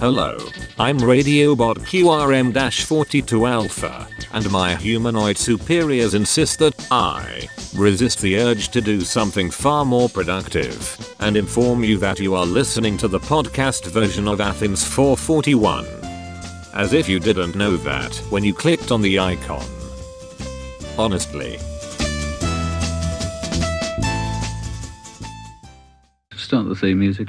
Hello, I'm Radiobot QRM-42 Alpha, and my humanoid superiors insist that I resist the urge to do something far more productive and inform you that you are listening to the podcast version of Athens 441. As if you didn't know that when you clicked on the icon. Honestly. Start the theme music.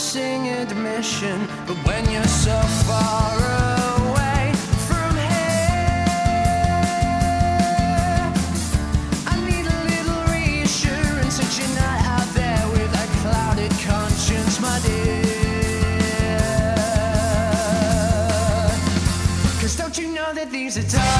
Embarrassing admission, but when you're so far away from here, I need a little reassurance that you're not out there with a clouded conscience, my dear. Cause don't you know that these are dark,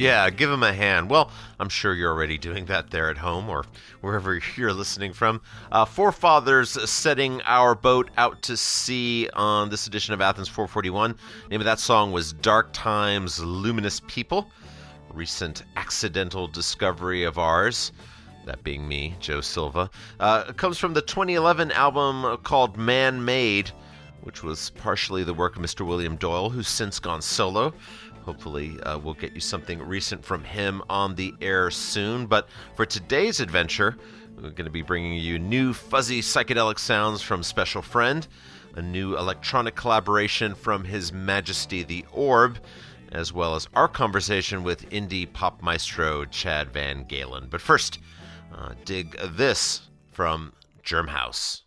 Yeah, give him a hand. Well, I'm sure you're already doing that there at home or wherever you're listening from. Uh, forefathers setting our boat out to sea on this edition of Athens 441. Name of that song was Dark Times Luminous People. Recent accidental discovery of ours that being me, Joe Silva. Uh, comes from the 2011 album called Man Made, which was partially the work of Mr. William Doyle, who's since gone solo. Hopefully, uh, we'll get you something recent from him on the air soon. But for today's adventure, we're going to be bringing you new fuzzy psychedelic sounds from Special Friend, a new electronic collaboration from His Majesty the Orb, as well as our conversation with indie pop maestro Chad VanGaalen. But first, uh, dig this from Germhouse.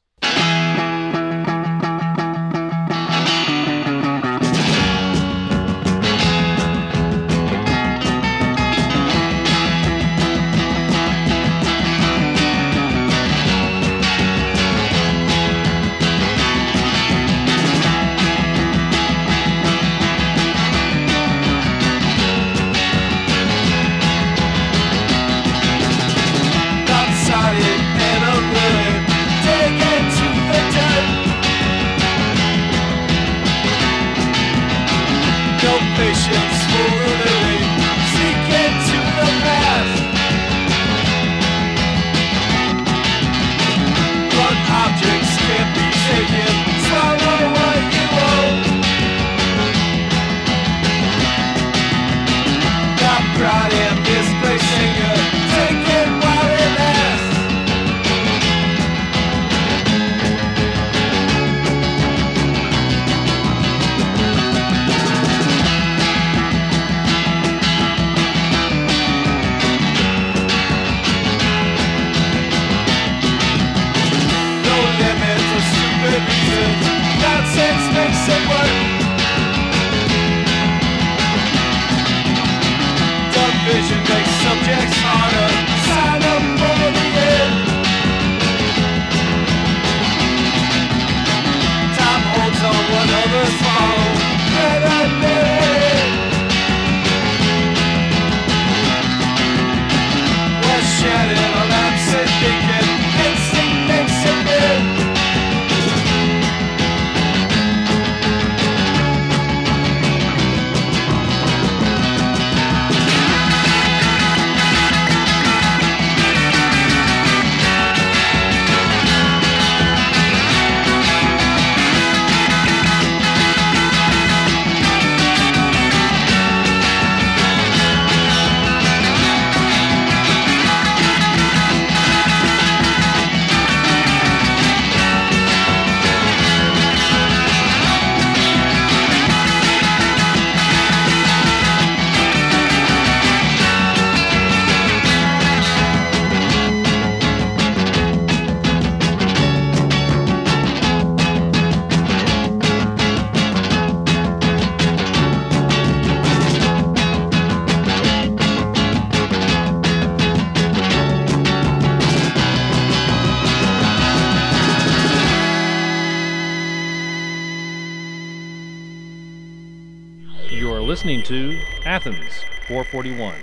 Listening to Athens 441.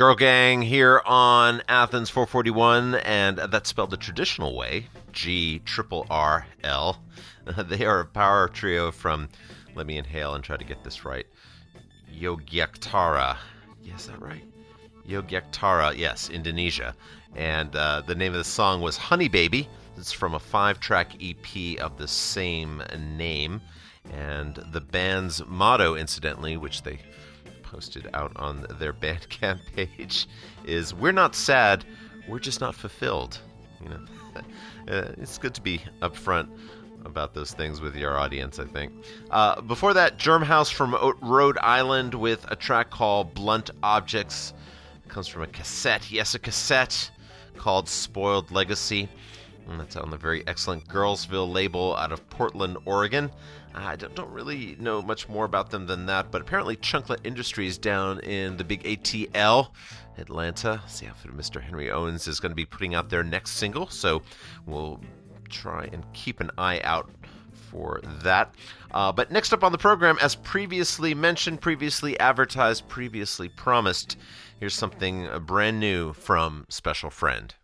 Grrrl Gang here on Athens 441, and that's spelled the traditional way G triple R L. They are a power trio from, let me inhale and try to get this right, Yogyakarta. Yes, that right? Yogyakarta, yes, Indonesia. And uh, the name of the song was Honey Baby. It's from a five track EP of the same name. And the band's motto, incidentally, which they posted out on their Bandcamp page is "We're not sad, we're just not fulfilled." You know, uh, it's good to be upfront about those things with your audience. I think. Uh, before that, Germhouse from O- Rhode Island with a track called "Blunt Objects." It comes from a cassette. Yes, a cassette called "Spoiled Legacy." And that's on the very excellent Girlsville label out of Portland, Oregon. I don't, really know much more about them than that, but apparently Chunklet Industries down in the big ATL, Atlanta, outfit of Mr. Henry Owings is going to be putting out their next single, so we'll try and keep an eye out for that. Uh, but next up on the program, as previously mentioned, previously advertised, previously promised, here's something uh, brand new from Special Friend.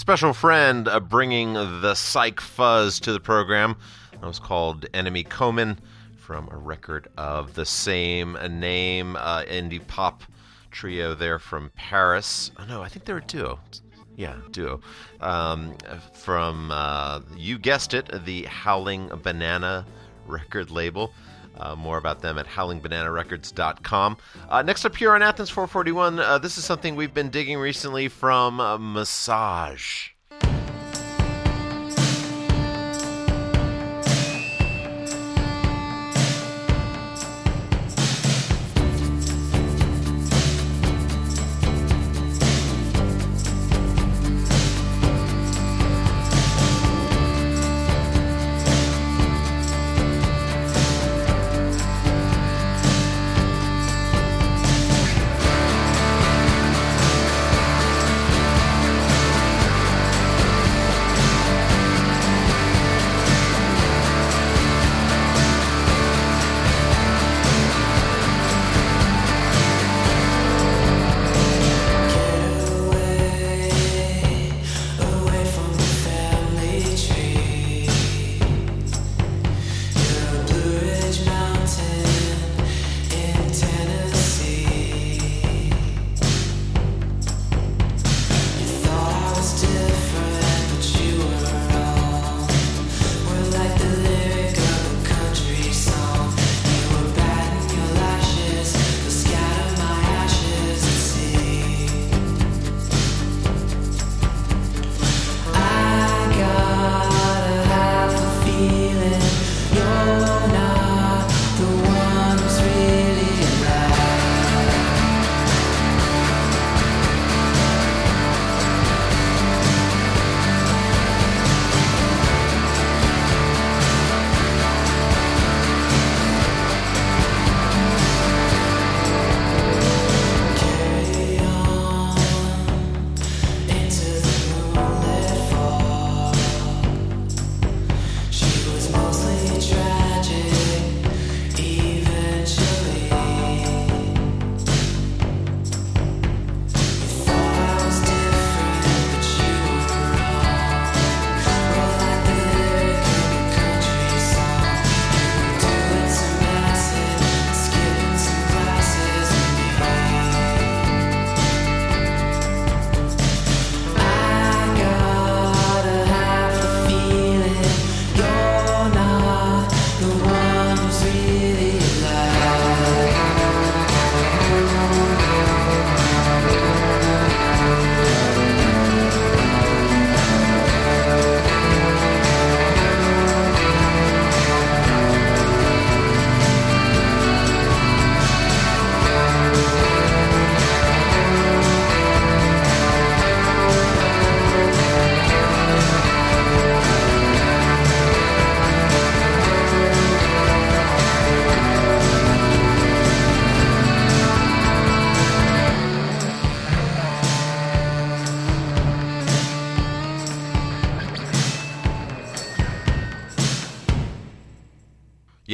Special friend uh, bringing the psych fuzz to the program. That was called Ennemis Communs from a record of the same name, uh, indie pop trio there from Paris. Oh no, I think they're a duo. Yeah, duo. Um, from, uh, you guessed it, the Howling Banana record label. Uh, more about them at howlingbananarecords.com. Uh, next up here on Athens 441, uh, this is something we've been digging recently from uh, Massage.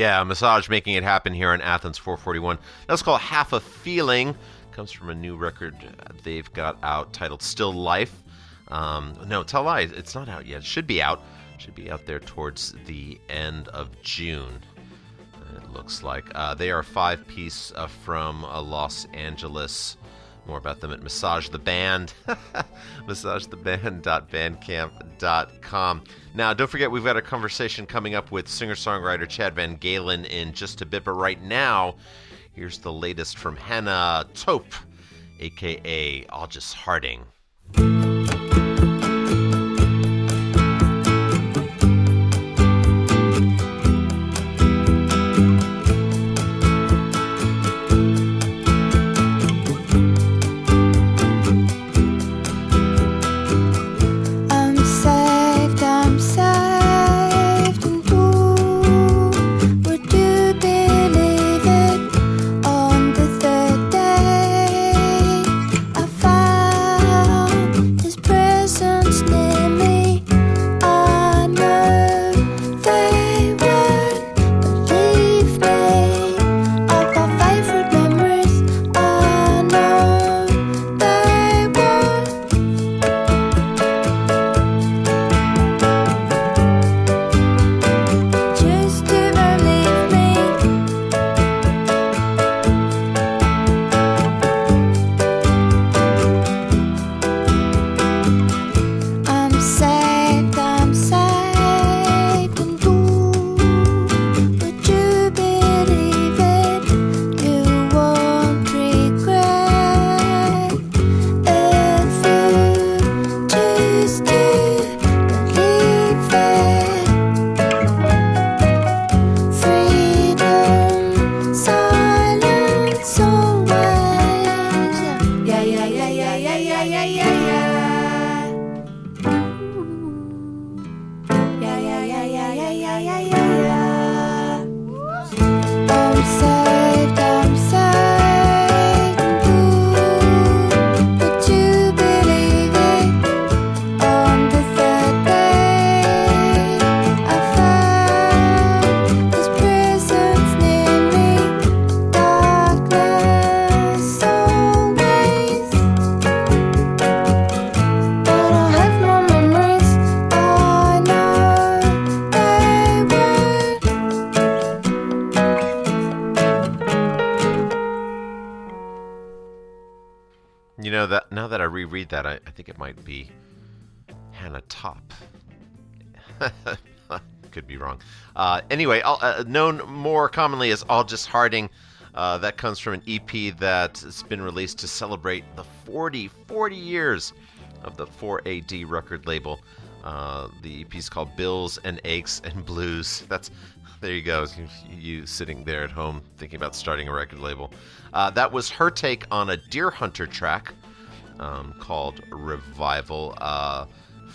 Yeah, Massage making it happen here in Athens 441. That's called Half a Feeling. Comes from a new record they've got out titled Still Life. Um, no, tell lies. It's not out yet. It should be out. Should be out there towards the end of June. It looks like uh, they are five piece uh, from uh, Los Angeles. More about them at Massage the Band, massagetheband.bandcamp.com. Now, don't forget, we've got a conversation coming up with singer songwriter Chad VanGaalen in just a bit, but right now, here's the latest from Hannah Tope, aka Aldous Harding. Now that I I, think it might be Hannah Top. Could be wrong. Uh, anyway, uh, known more commonly as Aldous Harding. Uh, that comes from an EP that's been released to celebrate the 40, 40 years of the 4AD record label. Uh, the EP is called Bills and Aches and Blues. That's there you go. You, you sitting there at home thinking about starting a record label. Uh, that was her take on a Deerhunter track um, called Revival. Uh,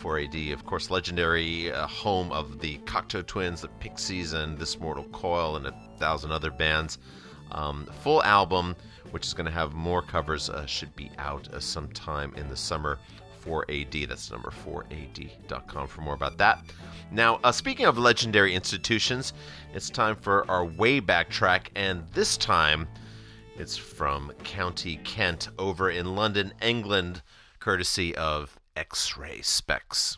4AD, of course, legendary uh, home of the Cocteau Twins, the Pixies, and This Mortal Coil, and a thousand other bands. Um, full album, which is going to have more covers, uh, should be out uh, sometime in the summer. 4AD, that's number 4AD.com for more about that. Now, uh, speaking of legendary institutions, it's time for our way back track, and this time it's from County Kent over in London, England, courtesy of X-Ray Spex.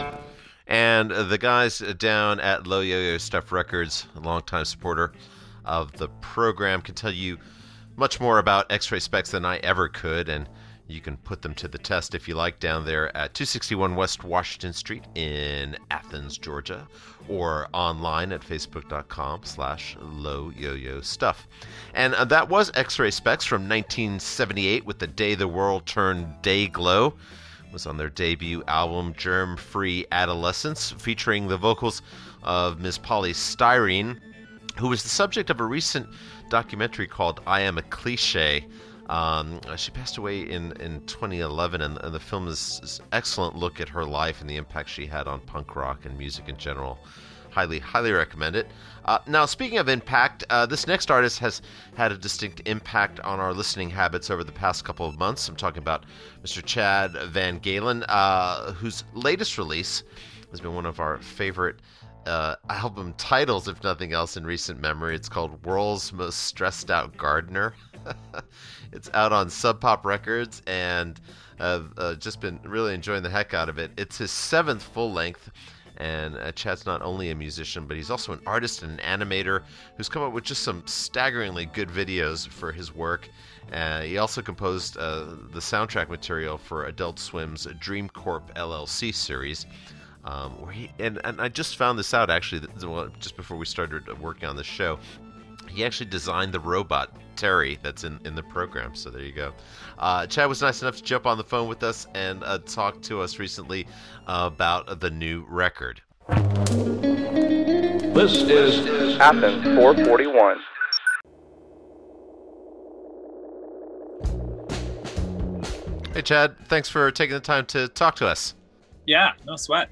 And the guys down at Low Yo-Yo Stuff Records, a longtime supporter of the program, can tell you much more about X-Ray Spex than I ever could, and you can put them to the test if you like down there at 261 West Washington Street in Athens, Georgia, or online at facebook.com slash low yo-yo stuff. And uh, that was X-Ray Spex from 1978 with the Day the World Turned Day-Glo. Was on their debut album Germfree Adolescents, featuring the vocals of Ms. Poly Styrene, who was the subject of a recent documentary called I Am a Cliche. Um, she passed away in, in 2011, and, and the film is, is an excellent look at her life and the impact she had on punk rock and music in general. Highly, highly recommend it. Uh, now, speaking of impact, uh, this next artist has had a distinct impact on our listening habits over the past couple of months. I'm talking about Mr. Chad VanGaalen, uh, whose latest release has been one of our favorite uh, album titles, if nothing else, in recent memory. It's called World's Most Stressed Out Gardener. it's out on Sub Pop Records, and I've uh, just been really enjoying the heck out of it. It's his seventh full length, and uh, Chad's not only a musician, but he's also an artist and an animator who's come up with just some staggeringly good videos for his work. Uh, he also composed uh, the soundtrack material for Adult Swim's Dream Corp LLC series. Um, where he and, and I just found this out actually that, well, just before we started working on this show. He actually designed the robot Terry that's in, in the program. So there you go. Uh, Chad was nice enough to jump on the phone with us and uh, talk to us recently uh, about the new record. This is Athens 441. Hey, Chad. Thanks for taking the time to talk to us. Yeah, no sweat.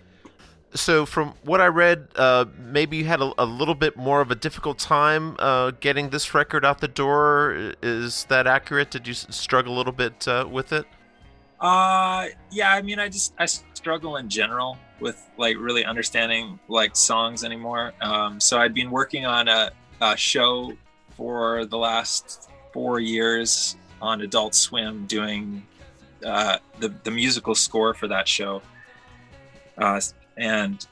So, from what I read, uh, maybe you had a, a, little bit more of a difficult time uh, getting this record out the door. Is that accurate? Did you struggle a little bit uh, with it? Uh, yeah. I mean, I just I struggle in general with like really understanding like songs anymore. Um, so I'd been working on a, a show for the last four years on Adult Swim, doing uh, the the musical score for that show. Uh, and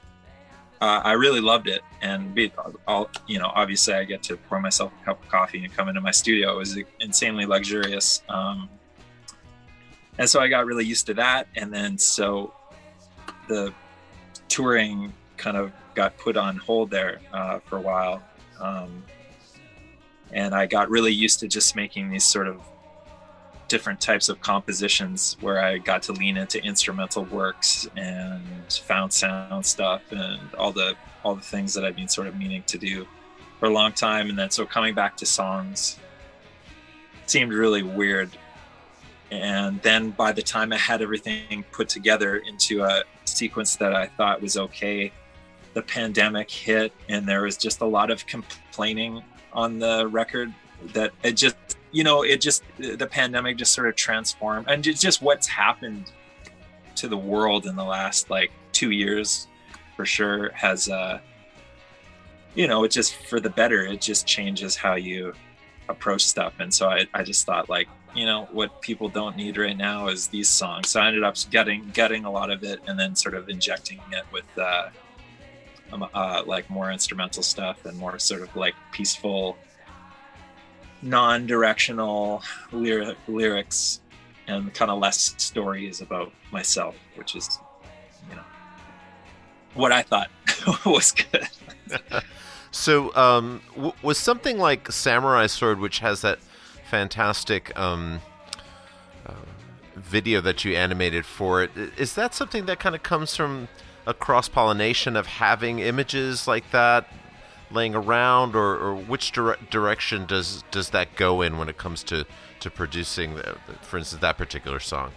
uh, I really loved it. And be, I'll, you know, obviously, I get to pour myself a cup of coffee and come into my studio. It was insanely luxurious, um, and so I got really used to that. And then so the touring kind of got put on hold there uh, for a while, um, and I got really used to just making these sort of different types of compositions where I got to lean into instrumental works and found sound stuff and all the all the things that I've been sort of meaning to do for a long time. And then so coming back to songs seemed really weird. And then by the time I had everything put together into a sequence that I thought was okay the pandemic hit and there was just a lot of complaining on the record that it just you know it just the pandemic just sort of transformed and just what's happened to the world in the last like two years for sure has uh you know it just for the better it just changes how you approach stuff and so i, I just thought like you know what people don't need right now is these songs so i ended up getting getting a lot of it and then sort of injecting it with uh, um, uh like more instrumental stuff and more sort of like peaceful non-directional lyric, lyrics and kind of less stories about myself which is you know what i thought was good. So um, w- was something like samurai sword which has that fantastic um, uh, video that you animated for it is that something that kind of comes from a cross pollination of having images like that laying around, or, or which dire- direction does does that go in when it comes to to producing, the, for instance, that particular song?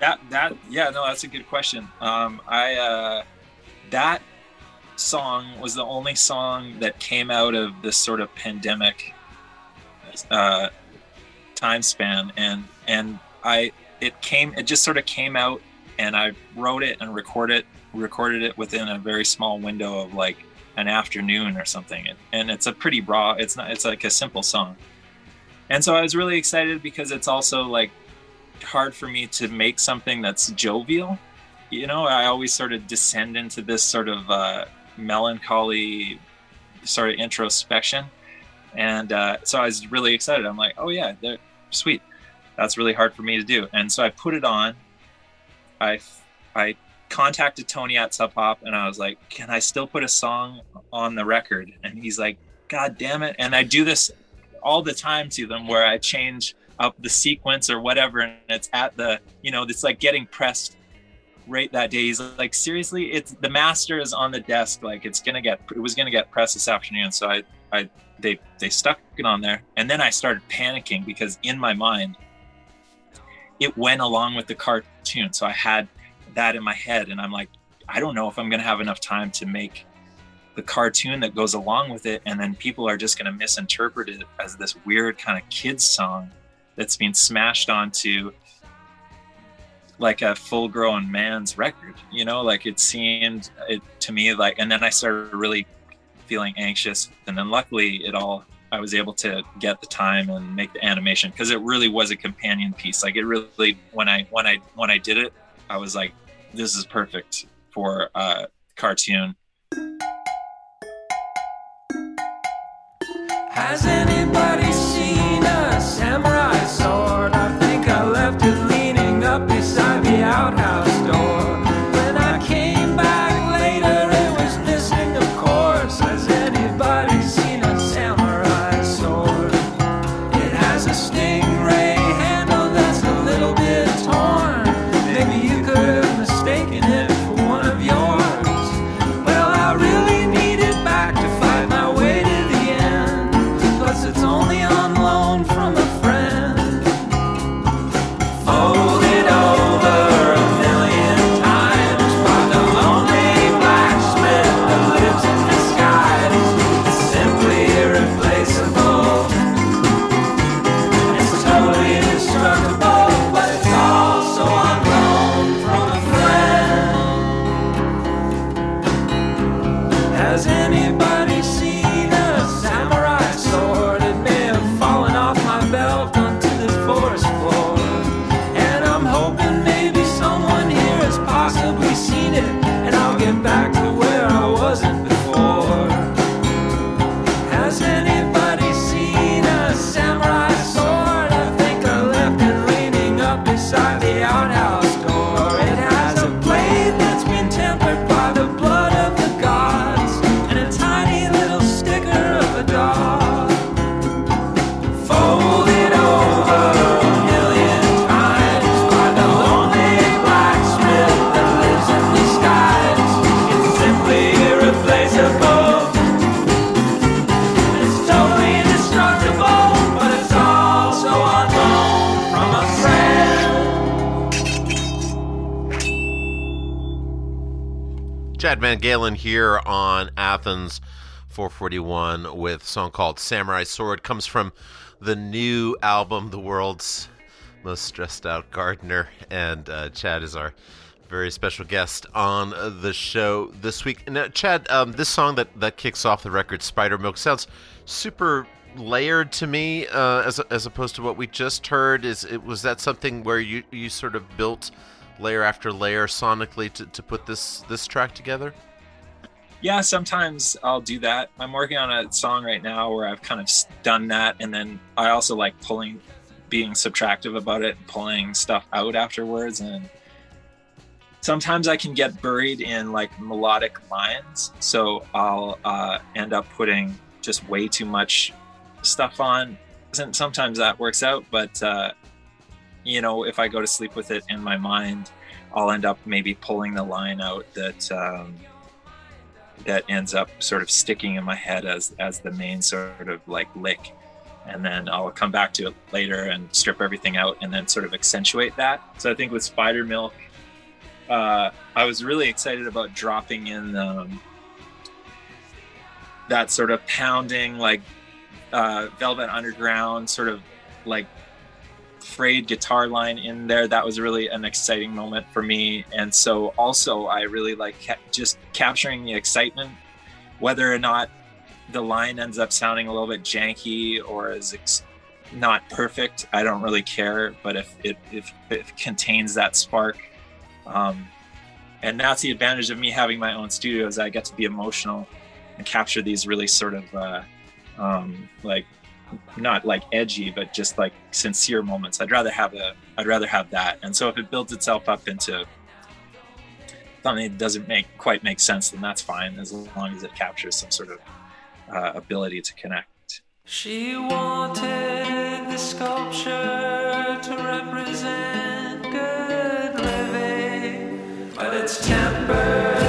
That that yeah, no, that's a good question. Um, I uh, that song was the only song that came out of this sort of pandemic uh, time span, and and I it came it just sort of came out, and I wrote it and recorded recorded it within a very small window of like an afternoon or something and it's a pretty raw it's not it's like a simple song and so i was really excited because it's also like hard for me to make something that's jovial you know, I always sort of descend into this sort of uh, melancholy sort of introspection. And uh, so I was really excited. I'm like, oh yeah, they're sweet. That's really hard for me to do. And so I put it on. I I contacted Tony at Sub Pop and I was like, can I still put a song on the record? And he's like, God damn it. And I do this all the time to them where I change up the sequence or whatever and it's at the you know it's like getting pressed right that day. He's like seriously? It's the master is on the desk. Like it's gonna get it was gonna get pressed this afternoon. So i i they they stuck it on there. And then i started panicking because in my mind it went along with the cartoon. So i had that in my head and i'm like i don't know if i'm gonna have enough time to make the cartoon that goes along with it and then people are just going to misinterpret it as this weird kind of kids song that's being smashed onto like a full grown man's record you know? Like it seemed it to me like and then i started really feeling anxious and then luckily it all i was able to get the time and make the animation because it really was a companion piece. Like it really when i when i when i did it i was like this is perfect for a cartoon. Has anybody Galen here on Athens 441 with a song called Samurai Sword. Comes from the new album, The World's Most Stressed Out Gardener. And uh, Chad is our very special guest on the show this week. Now, Chad, um, this song that, that kicks off the record, Spider Milk, sounds super layered to me uh, as, as opposed to what we just heard. Is it Was that something where you, you sort of built layer after layer sonically to, to put this this track together? Yeah sometimes i'll do that. I'm working on a song right now where i've kind of done that and then i also like pulling being subtractive about it and pulling stuff out afterwards and sometimes i can get buried in like melodic lines so i'll uh, end up putting just way too much stuff on. Some- sometimes that works out but uh, you know if i go to sleep with it in my mind i'll end up maybe pulling the line out that um, that ends up sort of sticking in my head as as the main sort of like lick and then I'll come back to it later and strip everything out and then sort of accentuate that. So I think with Spider Milk, uh, I was really excited about dropping in um, that sort of pounding, like uh, Velvet Underground, sort of like frayed guitar line in there. That was really an exciting moment for me. And so also I really like ca- just capturing the excitement, whether or not the line ends up sounding a little bit janky or is ex- not perfect. I don't really care, but if it if it contains that spark, um, and that's the advantage of me having my own studio is I get to be emotional and capture these really sort of uh, um, like not like edgy, but just like sincere moments. I'd rather have a I'd rather have that. And so if it builds itself up into something that doesn't make quite make sense, then that's fine as long as it captures some sort of uh, ability to connect. She wanted the sculpture to represent good living, but it's tempered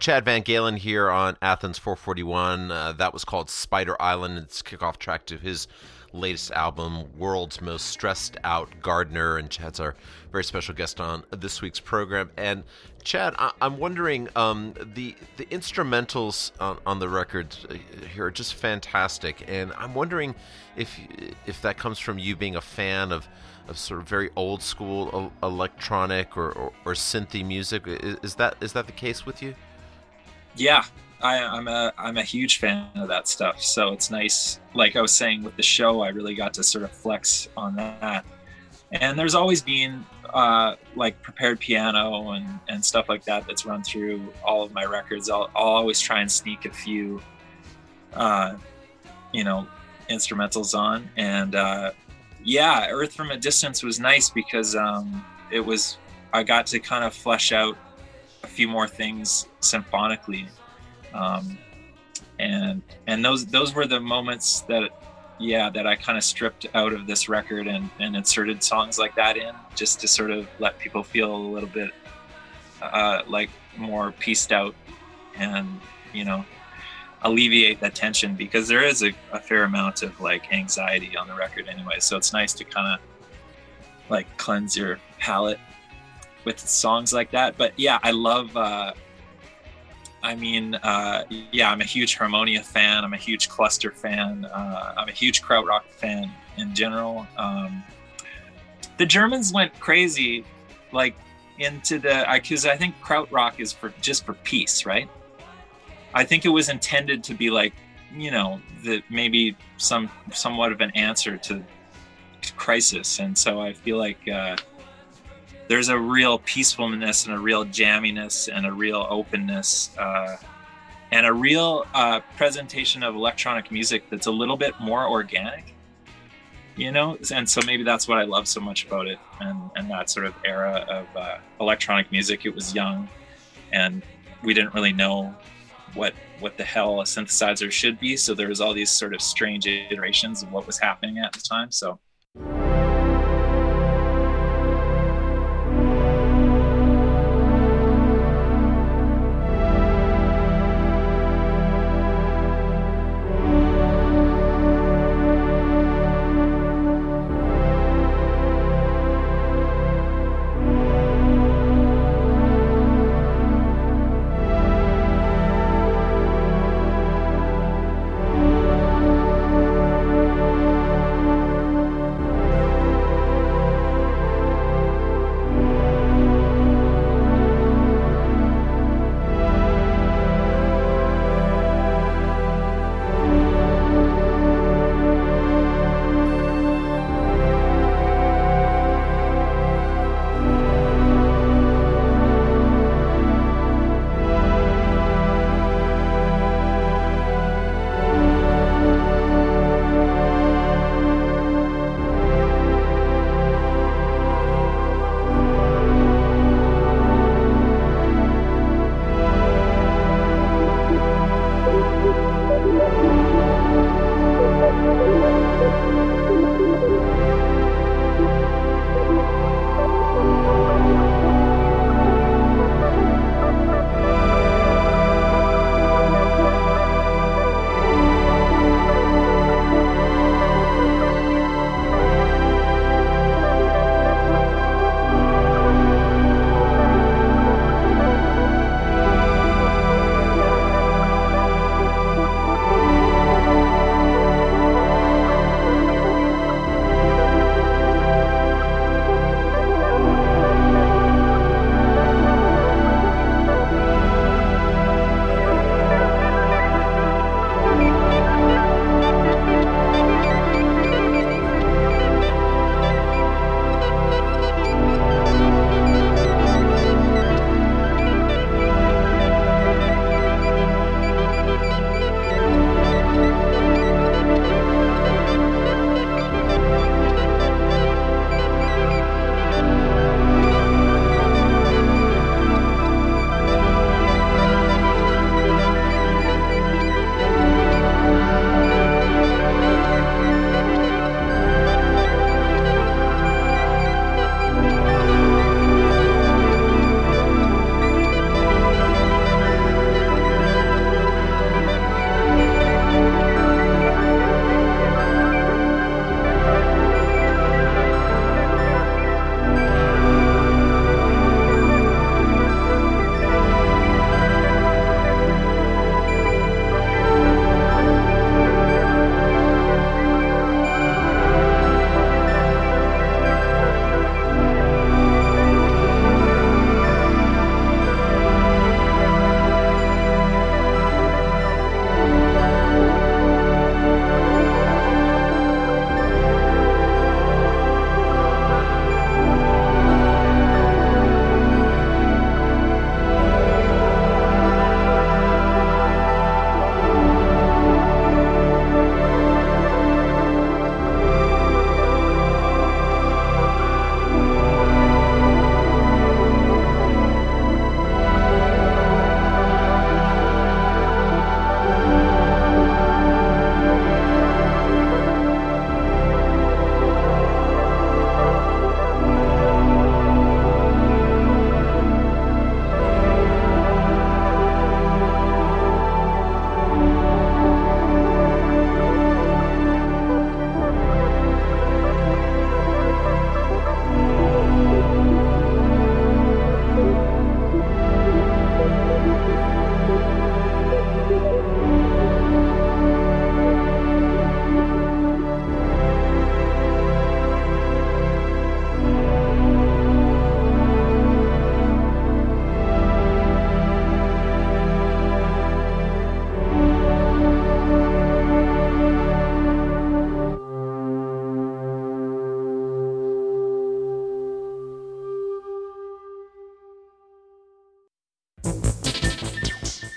Chad VanGaalen here on Athens 441. Uh, that was called Spider Island. It's kickoff track to his latest album, World's Most Stressed Out Gardener. And Chad's our very special guest on this week's program. And Chad, I- I'm wondering um, the the instrumentals on, on the record uh, here are just fantastic, and I'm wondering if if that comes from you being a fan of of sort of very old school electronic or, or, or synthy music. Is, is that is that the case with you? Yeah, I, I'm a I'm a huge fan of that stuff. So it's nice. Like I was saying with the show, I really got to sort of flex on that. And there's always been uh, like prepared piano and and stuff like that that's run through all of my records. I'll, I'll always try and sneak a few, uh, you know, instrumentals on. And uh, yeah, Earth from a Distance was nice because um, it was I got to kind of flesh out a few more things symphonically. Um, and and those those were the moments that yeah that i kind of stripped out of this record and and inserted songs like that in just to sort of let people feel a little bit uh, like more pieced out and you know alleviate that tension because there is a, a fair amount of like anxiety on the record anyway. So it's nice to kind of like cleanse your palate with songs like that but yeah i love uh I mean, uh, yeah, I'm a huge Harmonia fan. I'm a huge Cluster fan. Uh, I'm a huge Krautrock fan in general. Um, the Germans went crazy, like into the because I think Krautrock is for just for peace, right? I think it was intended to be like, you know, that maybe some somewhat of an answer to crisis, and so I feel like uh, there's a real peacefulness and a real jamminess and a real openness uh, and a real uh, presentation of electronic music that's a little bit more organic you know? And so maybe that's what i love so much about it and and that sort of era of uh, electronic music. It was young and we didn't really know what what the hell a synthesizer should be. So there was all these sort of strange iterations of what was happening at the time. So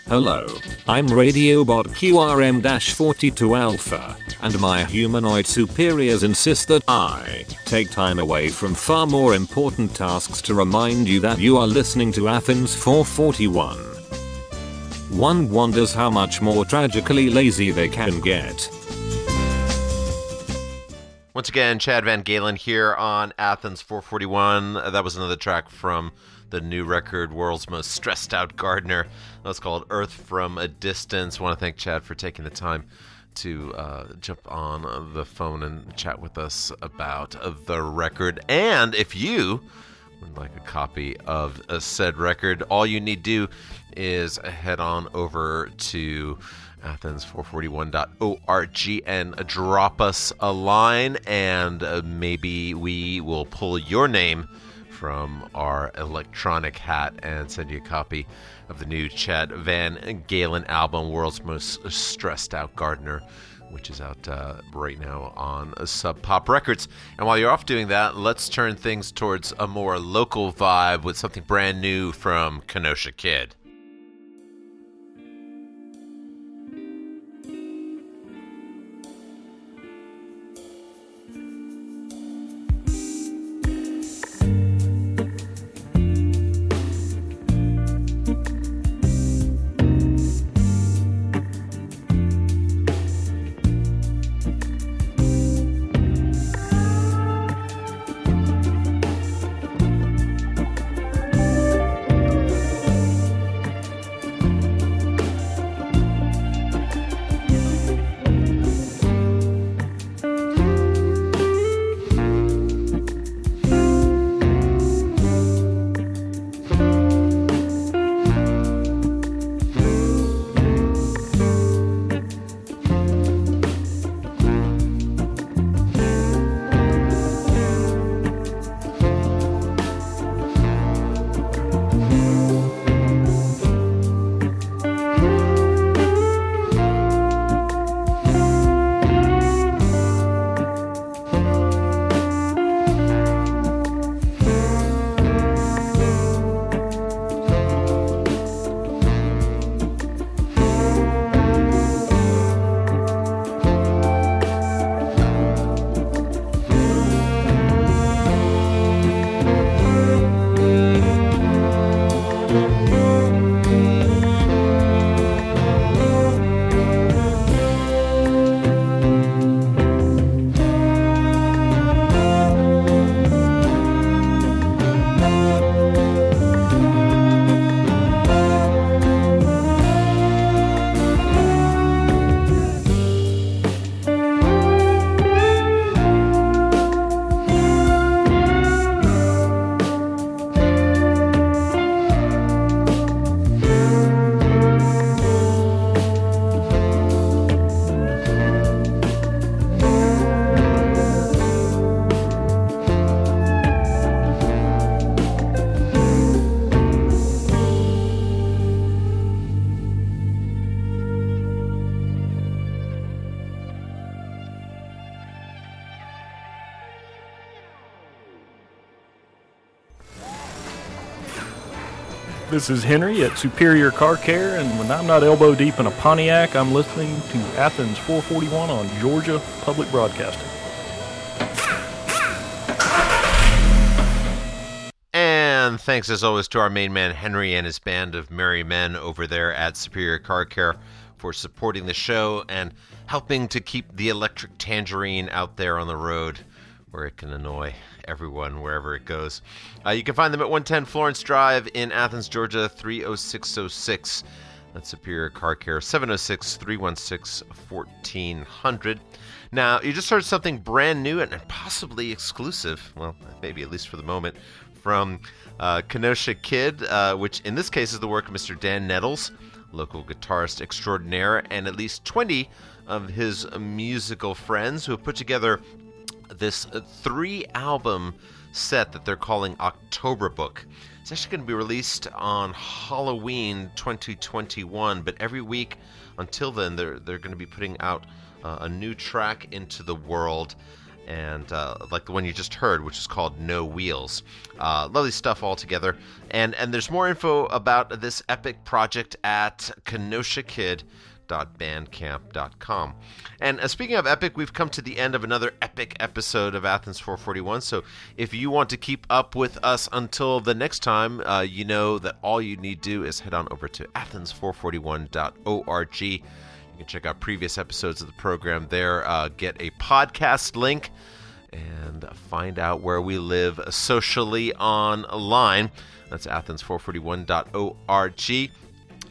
Hello, I'm Radiobot QRM-42 Alpha, and my humanoid superiors insist that I take time away from far more important tasks to remind you that you are listening to Athens 441. One wonders how much more tragically lazy they can get. Once again, Chad VanGaalen here on Athens 441. That was another track from the new record, World's Most Stressed Out Gardener. That was called Earth from a Distance. I want to thank Chad for taking the time to uh, jump on the phone and chat with us about the record. And if you would like a copy of a said record, all you need to do is head on over to athens441.org and drop us a line, and uh, maybe we will pull your name from our electronic hat and send you a copy of the new Chad VanGaalen album, World's Most Stressed Out Gardener, which is out uh, right now on Sub Pop Records. And while you're off doing that, let's turn things towards a more local vibe with something brand new from Kenosha Kid. This is Henry at Superior Car Care, and when I'm not elbow deep in a Pontiac, I'm listening to Athens 441 on Georgia Public Broadcasting. And thanks as always to our main man Henry and his band of merry men over there at Superior Car Care for supporting the show and helping to keep the electric tangerine out there on the road where it can annoy everyone wherever it goes. Uh, you can find them at 110 Florence Drive in Athens, Georgia 30606. That's Superior Car Care 706 316 1400. Now, you just heard something brand new and possibly exclusive, well, maybe at least for the moment, from uh, Kenosha Kid, uh, which in this case is the work of Mr. Dan Nettles, local guitarist extraordinaire, and at least 20 of his musical friends who have put together this uh, three album set that they're calling October Book. It's actually going to be released on Halloween 2021, but every week until then, they're, they're going to be putting out uh, a new track into the world. and uh, like the one you just heard, which is called No Wheels. Uh, lovely stuff altogether. And and there's more info about this epic project at Kenosha Kid bandcamp.com. And uh, speaking of epic, we've come to the end of another epic episode of Athens 441. So if you want to keep up with us until the next time, uh, you know that all you need to do is head on over to athens441.org. You can check out previous episodes of the program there, uh, get a podcast link, and find out where we live socially online. That's athens441.org.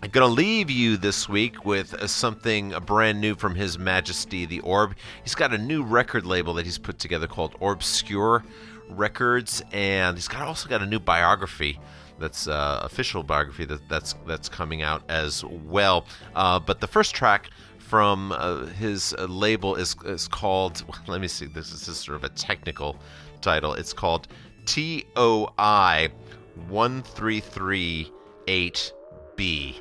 I'm going to leave you this week with uh, something brand new from His Majesty the Orb. He's got a new record label that he's put together called Orbscure Records, and he's got also got a new biography that's uh, official biography that, that's that's coming out as well. Uh, but the first track from uh, his uh, label is is called. Let me see. This is just sort of a technical title. It's called T O I one three three eight B.